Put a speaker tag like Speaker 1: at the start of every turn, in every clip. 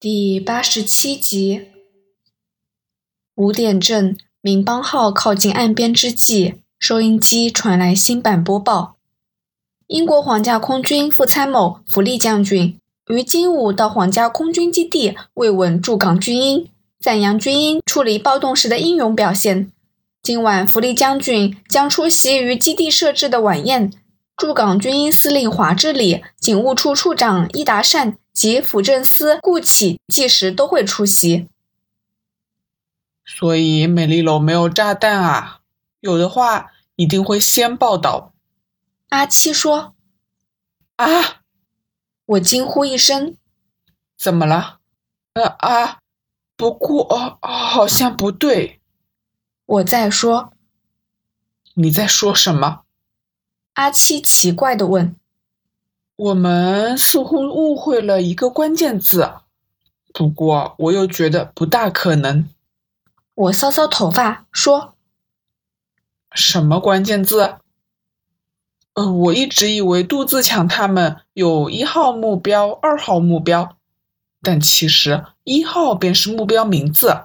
Speaker 1: 第八十七集，五点正，民邦号靠近岸边之际，收音机传来新版播报：英国皇家空军副参谋弗利将军于今午到皇家空军基地慰问驻港军医，赞扬军医处理暴动时的英勇表现。今晚，弗利将军将出席于基地设置的晚宴，驻港军医司令华志礼、警务处处长伊达善。及辅政司顾启届时都会出席，
Speaker 2: 所以美丽楼没有炸弹啊！有的话一定会先报道。
Speaker 1: 阿七说：“
Speaker 2: 啊！”
Speaker 1: 我惊呼一声：“
Speaker 2: 怎么了？”呃啊！不过好像不对。
Speaker 1: 我在说：“
Speaker 2: 你在说什么？”
Speaker 1: 阿七奇怪的问。
Speaker 2: 我们似乎误会了一个关键字，不过我又觉得不大可能。
Speaker 1: 我搔搔头发说：“
Speaker 2: 什么关键字？”呃，我一直以为杜自强他们有一号目标、二号目标，但其实一号便是目标名字。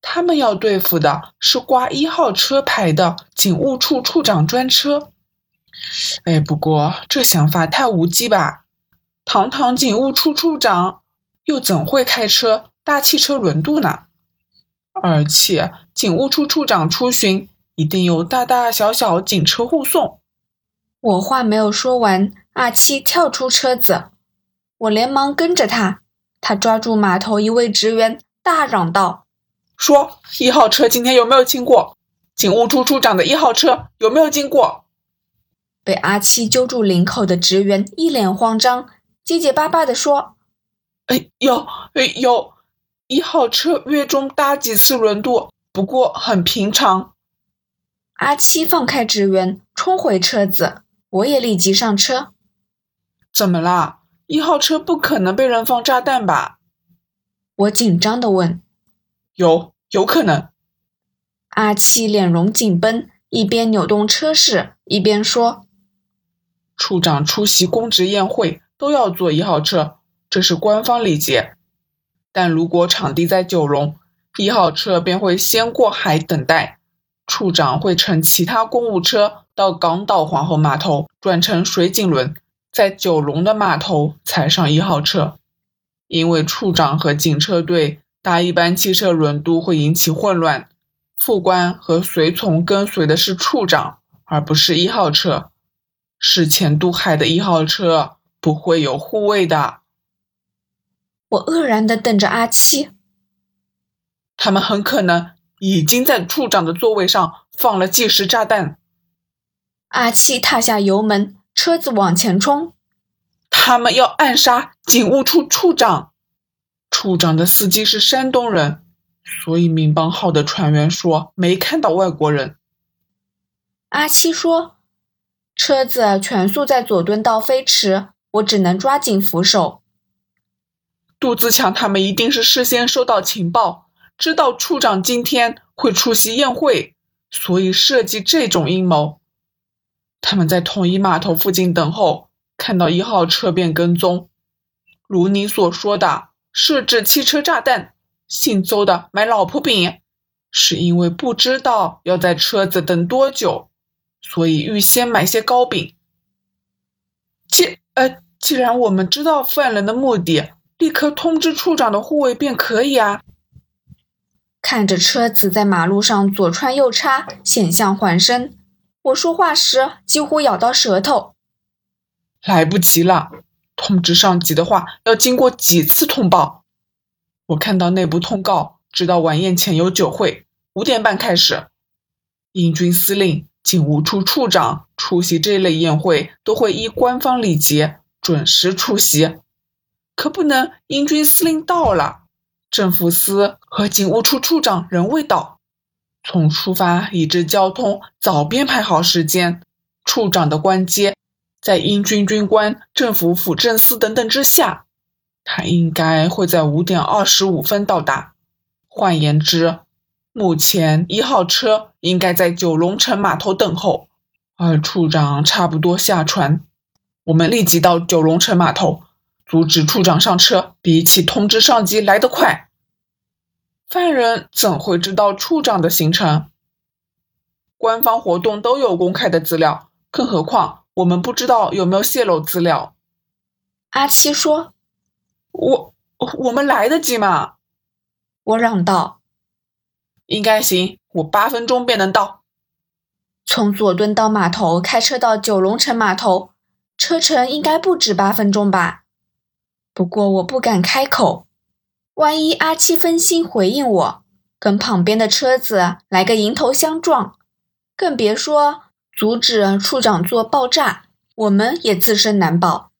Speaker 2: 他们要对付的是挂一号车牌的警务处处长专车。哎，不过这想法太无稽吧！堂堂警务处处长，又怎会开车大汽车轮渡呢？而且警务处处长出巡，一定有大大小小警车护送。
Speaker 1: 我话没有说完，阿七跳出车子，我连忙跟着他。他抓住码头一位职员，大嚷道：“
Speaker 2: 说一号车今天有没有经过？警务处处长的一号车有没有经过？”
Speaker 1: 被阿七揪住领口的职员一脸慌张，结结巴巴地说：“
Speaker 2: 哎，有，哎有，一号车月中搭几次轮渡，不过很平常。”
Speaker 1: 阿七放开职员，冲回车子，我也立即上车。
Speaker 2: 怎么啦？一号车不可能被人放炸弹吧？
Speaker 1: 我紧张地问。
Speaker 2: 有，有可能。
Speaker 1: 阿七脸容紧绷，一边扭动车饰，一边说。
Speaker 2: 处长出席公职宴会都要坐一号车，这是官方礼节。但如果场地在九龙，一号车便会先过海等待。处长会乘其他公务车到港岛皇后码头，转乘水警轮，在九龙的码头踩上一号车。因为处长和警车队搭一班汽车轮渡会引起混乱，副官和随从跟随的是处长，而不是一号车。事前渡海的一号车不会有护卫的。
Speaker 1: 我愕然的瞪着阿七，
Speaker 2: 他们很可能已经在处长的座位上放了计时炸弹。
Speaker 1: 阿七踏下油门，车子往前冲。
Speaker 2: 他们要暗杀警务处处长。处长的司机是山东人，所以民邦号的船员说没看到外国人。
Speaker 1: 阿七说。车子全速在左敦道飞驰，我只能抓紧扶手。
Speaker 2: 杜自强他们一定是事先收到情报，知道处长今天会出席宴会，所以设计这种阴谋。他们在统一码头附近等候，看到一号车便跟踪。如你所说的，设置汽车炸弹，姓邹的买老婆饼，是因为不知道要在车子等多久。所以预先买些糕饼。既呃，既然我们知道犯人的目的，立刻通知处长的护卫便可以啊。
Speaker 1: 看着车子在马路上左穿右插，险象环生，我说话时几乎咬到舌头。
Speaker 2: 来不及了，通知上级的话要经过几次通报。我看到内部通告，知道晚宴前有酒会，五点半开始。英军司令。警务处处长出席这类宴会都会依官方礼节准时出席，可不能英军司令到了，政府司和警务处处长仍未到。从出发以至交通早编排好时间，处长的官阶在英军军官、政府辅政司等等之下，他应该会在五点二十五分到达。换言之。目前一号车应该在九龙城码头等候，而处长差不多下船。我们立即到九龙城码头，阻止处长上车，比起通知上级来得快。犯人怎会知道处长的行程？官方活动都有公开的资料，更何况我们不知道有没有泄露资料。
Speaker 1: 阿七说：“
Speaker 2: 我我们来得及吗？”
Speaker 1: 我嚷道：“
Speaker 2: 应该行，我八分钟便能到。”
Speaker 1: 从佐敦道码头开车到九龙城码头，车程应该不止八分钟吧？不过我不敢开口，万一阿七分心回应我，跟旁边的车子来个迎头相撞，更别说阻止处长做爆炸，我们也自身难保。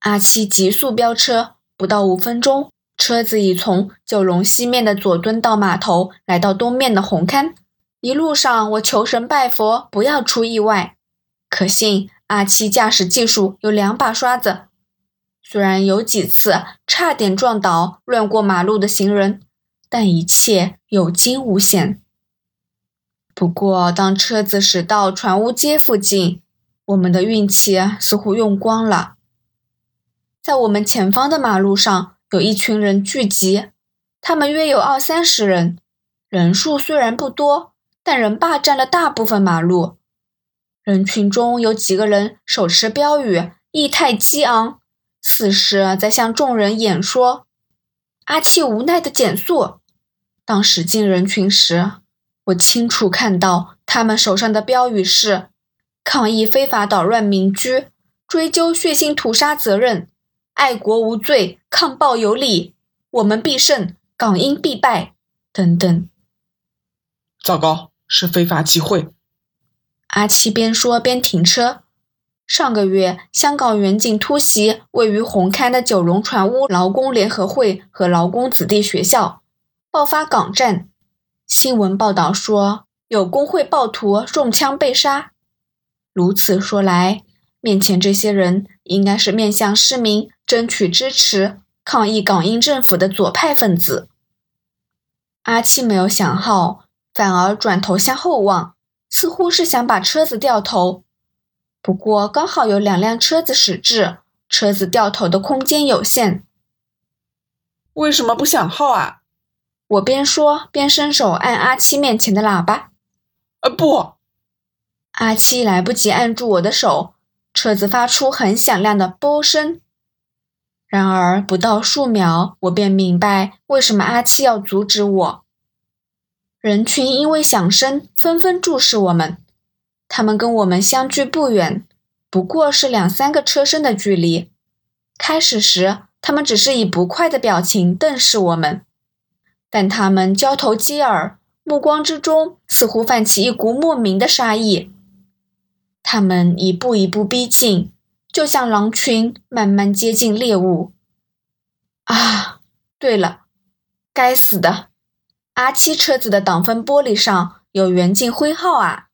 Speaker 1: 阿七急速飙车，不到五分钟，车子已从九龙西面的佐敦道码头来到东面的红磡。一路上，我求神拜佛，不要出意外。可幸阿七驾驶技术有两把刷子，虽然有几次差点撞倒乱过马路的行人，但一切有惊无险。不过，当车子驶到船屋街附近，我们的运气似乎用光了。在我们前方的马路上，有一群人聚集，他们约有二三十人，人数虽然不多。但仍霸占了大部分马路，人群中有几个人手持标语，意态激昂，似是在向众人演说。阿七无奈地减速。当驶进人群时，我清楚看到他们手上的标语是：“抗议非法捣乱民居，追究血腥屠杀责任，爱国无罪，抗暴有理，我们必胜，港英必败。”等等。
Speaker 2: 糟糕！是非法集会。
Speaker 1: 阿七边说边停车。上个月，香港远警突袭位于红磡的九龙船坞劳工联合会和劳工子弟学校，爆发港战。新闻报道说，有工会暴徒中枪被杀。如此说来，面前这些人应该是面向市民争取支持、抗议港英政府的左派分子。阿七没有想好。反而转头向后望，似乎是想把车子掉头。不过刚好有两辆车子驶至，车子掉头的空间有限。
Speaker 2: 为什么不想号啊？
Speaker 1: 我边说边伸手按阿七面前的喇叭。
Speaker 2: 呃，不，
Speaker 1: 阿七来不及按住我的手，车子发出很响亮的啵声。然而不到数秒，我便明白为什么阿七要阻止我。人群因为响声纷纷注视我们，他们跟我们相距不远，不过是两三个车身的距离。开始时，他们只是以不快的表情瞪视我们，但他们交头接耳，目光之中似乎泛起一股莫名的杀意。他们一步一步逼近，就像狼群慢慢接近猎物。啊，对了，该死的！阿七车子的挡风玻璃上有圆镜徽号啊！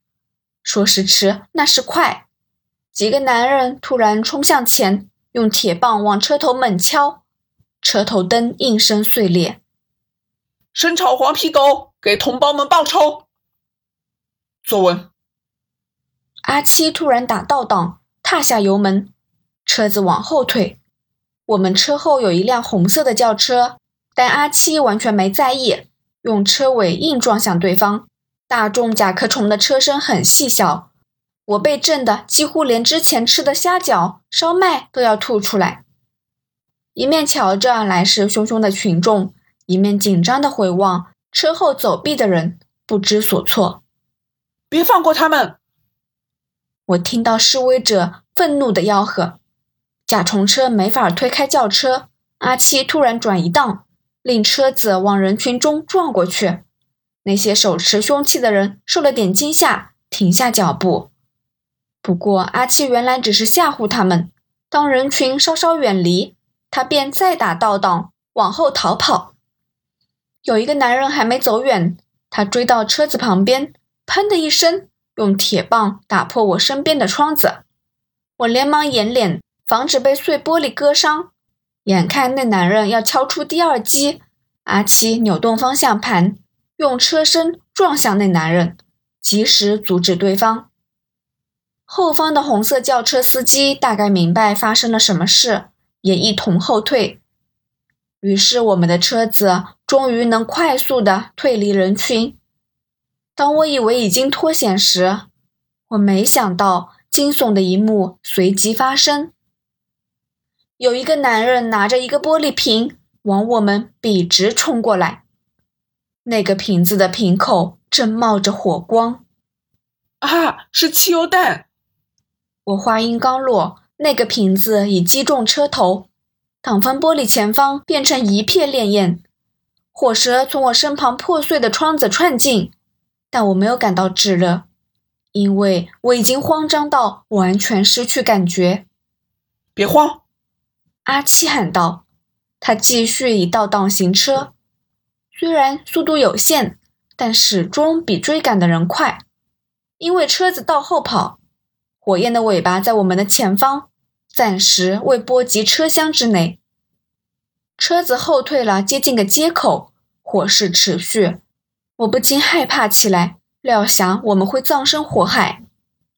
Speaker 1: 说时迟，那时快，几个男人突然冲向前，用铁棒往车头猛敲，车头灯应声碎裂。
Speaker 2: 生炒黄皮狗，给同胞们报仇！作文。
Speaker 1: 阿七突然打倒档，踏下油门，车子往后退。我们车后有一辆红色的轿车，但阿七完全没在意。用车尾硬撞向对方，大众甲壳虫的车身很细小，我被震得几乎连之前吃的虾饺、烧麦都要吐出来。一面瞧着来势汹汹的群众，一面紧张地回望车后走避的人，不知所措。
Speaker 2: 别放过他们！
Speaker 1: 我听到示威者愤怒的吆喝。甲虫车没法推开轿车，阿七突然转移档。令车子往人群中撞过去，那些手持凶器的人受了点惊吓，停下脚步。不过阿七原来只是吓唬他们。当人群稍稍远离，他便再打倒档往后逃跑。有一个男人还没走远，他追到车子旁边，砰的一声，用铁棒打破我身边的窗子。我连忙掩脸，防止被碎玻璃割伤。眼看那男人要敲出第二击，阿七扭动方向盘，用车身撞向那男人，及时阻止对方。后方的红色轿车司机大概明白发生了什么事，也一同后退。于是，我们的车子终于能快速的退离人群。当我以为已经脱险时，我没想到惊悚的一幕随即发生。有一个男人拿着一个玻璃瓶往我们笔直冲过来，那个瓶子的瓶口正冒着火光。
Speaker 2: 啊，是汽油弹！
Speaker 1: 我话音刚落，那个瓶子已击中车头。挡风玻璃前方变成一片烈焰，火舌从我身旁破碎的窗子窜进，但我没有感到炙热，因为我已经慌张到完全失去感觉。
Speaker 2: 别慌，
Speaker 1: 阿七喊道。他继续以倒档行车，虽然速度有限，但始终比追赶的人快，因为车子倒后跑，火焰的尾巴在我们的前方。暂时未波及车厢之内，车子后退了接近个街口，火势持续，我不禁害怕起来，料想我们会葬身火海。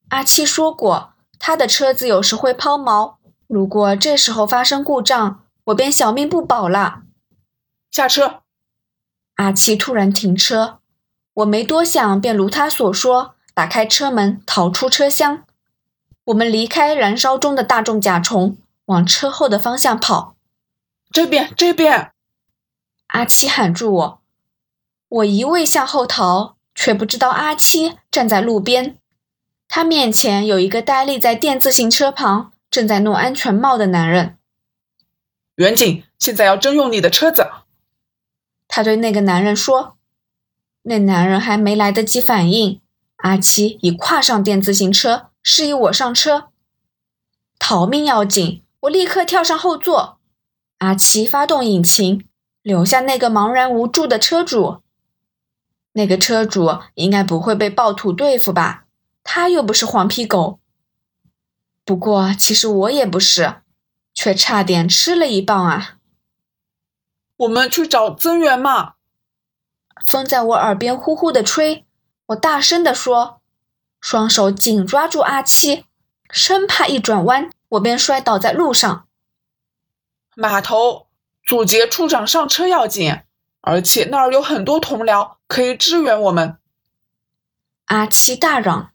Speaker 1: 阿七说过，他的车子有时会抛锚，如果这时候发生故障，我便小命不保了。
Speaker 2: 下车！
Speaker 1: 阿七突然停车，我没多想，便如他所说，打开车门逃出车厢。我们离开燃烧中的大众甲虫，往车后的方向跑。
Speaker 2: 这边，这边！
Speaker 1: 阿七喊住我。我一味向后逃，却不知道阿七站在路边。他面前有一个呆立在电自行车旁，正在弄安全帽的男人。
Speaker 2: 远景，现在要征用你的车子。
Speaker 1: 他对那个男人说。那男人还没来得及反应，阿七已跨上电自行车。示意我上车，逃命要紧，我立刻跳上后座。阿七发动引擎，留下那个茫然无助的车主。那个车主应该不会被暴徒对付吧？他又不是黄皮狗。不过其实我也不是，却差点吃了一棒啊！
Speaker 2: 我们去找增援嘛！
Speaker 1: 风在我耳边呼呼的吹，我大声的说。双手紧抓住阿七，生怕一转弯我便摔倒在路上。
Speaker 2: 码头阻截处长上车要紧，而且那儿有很多同僚可以支援我们。
Speaker 1: 阿七大嚷。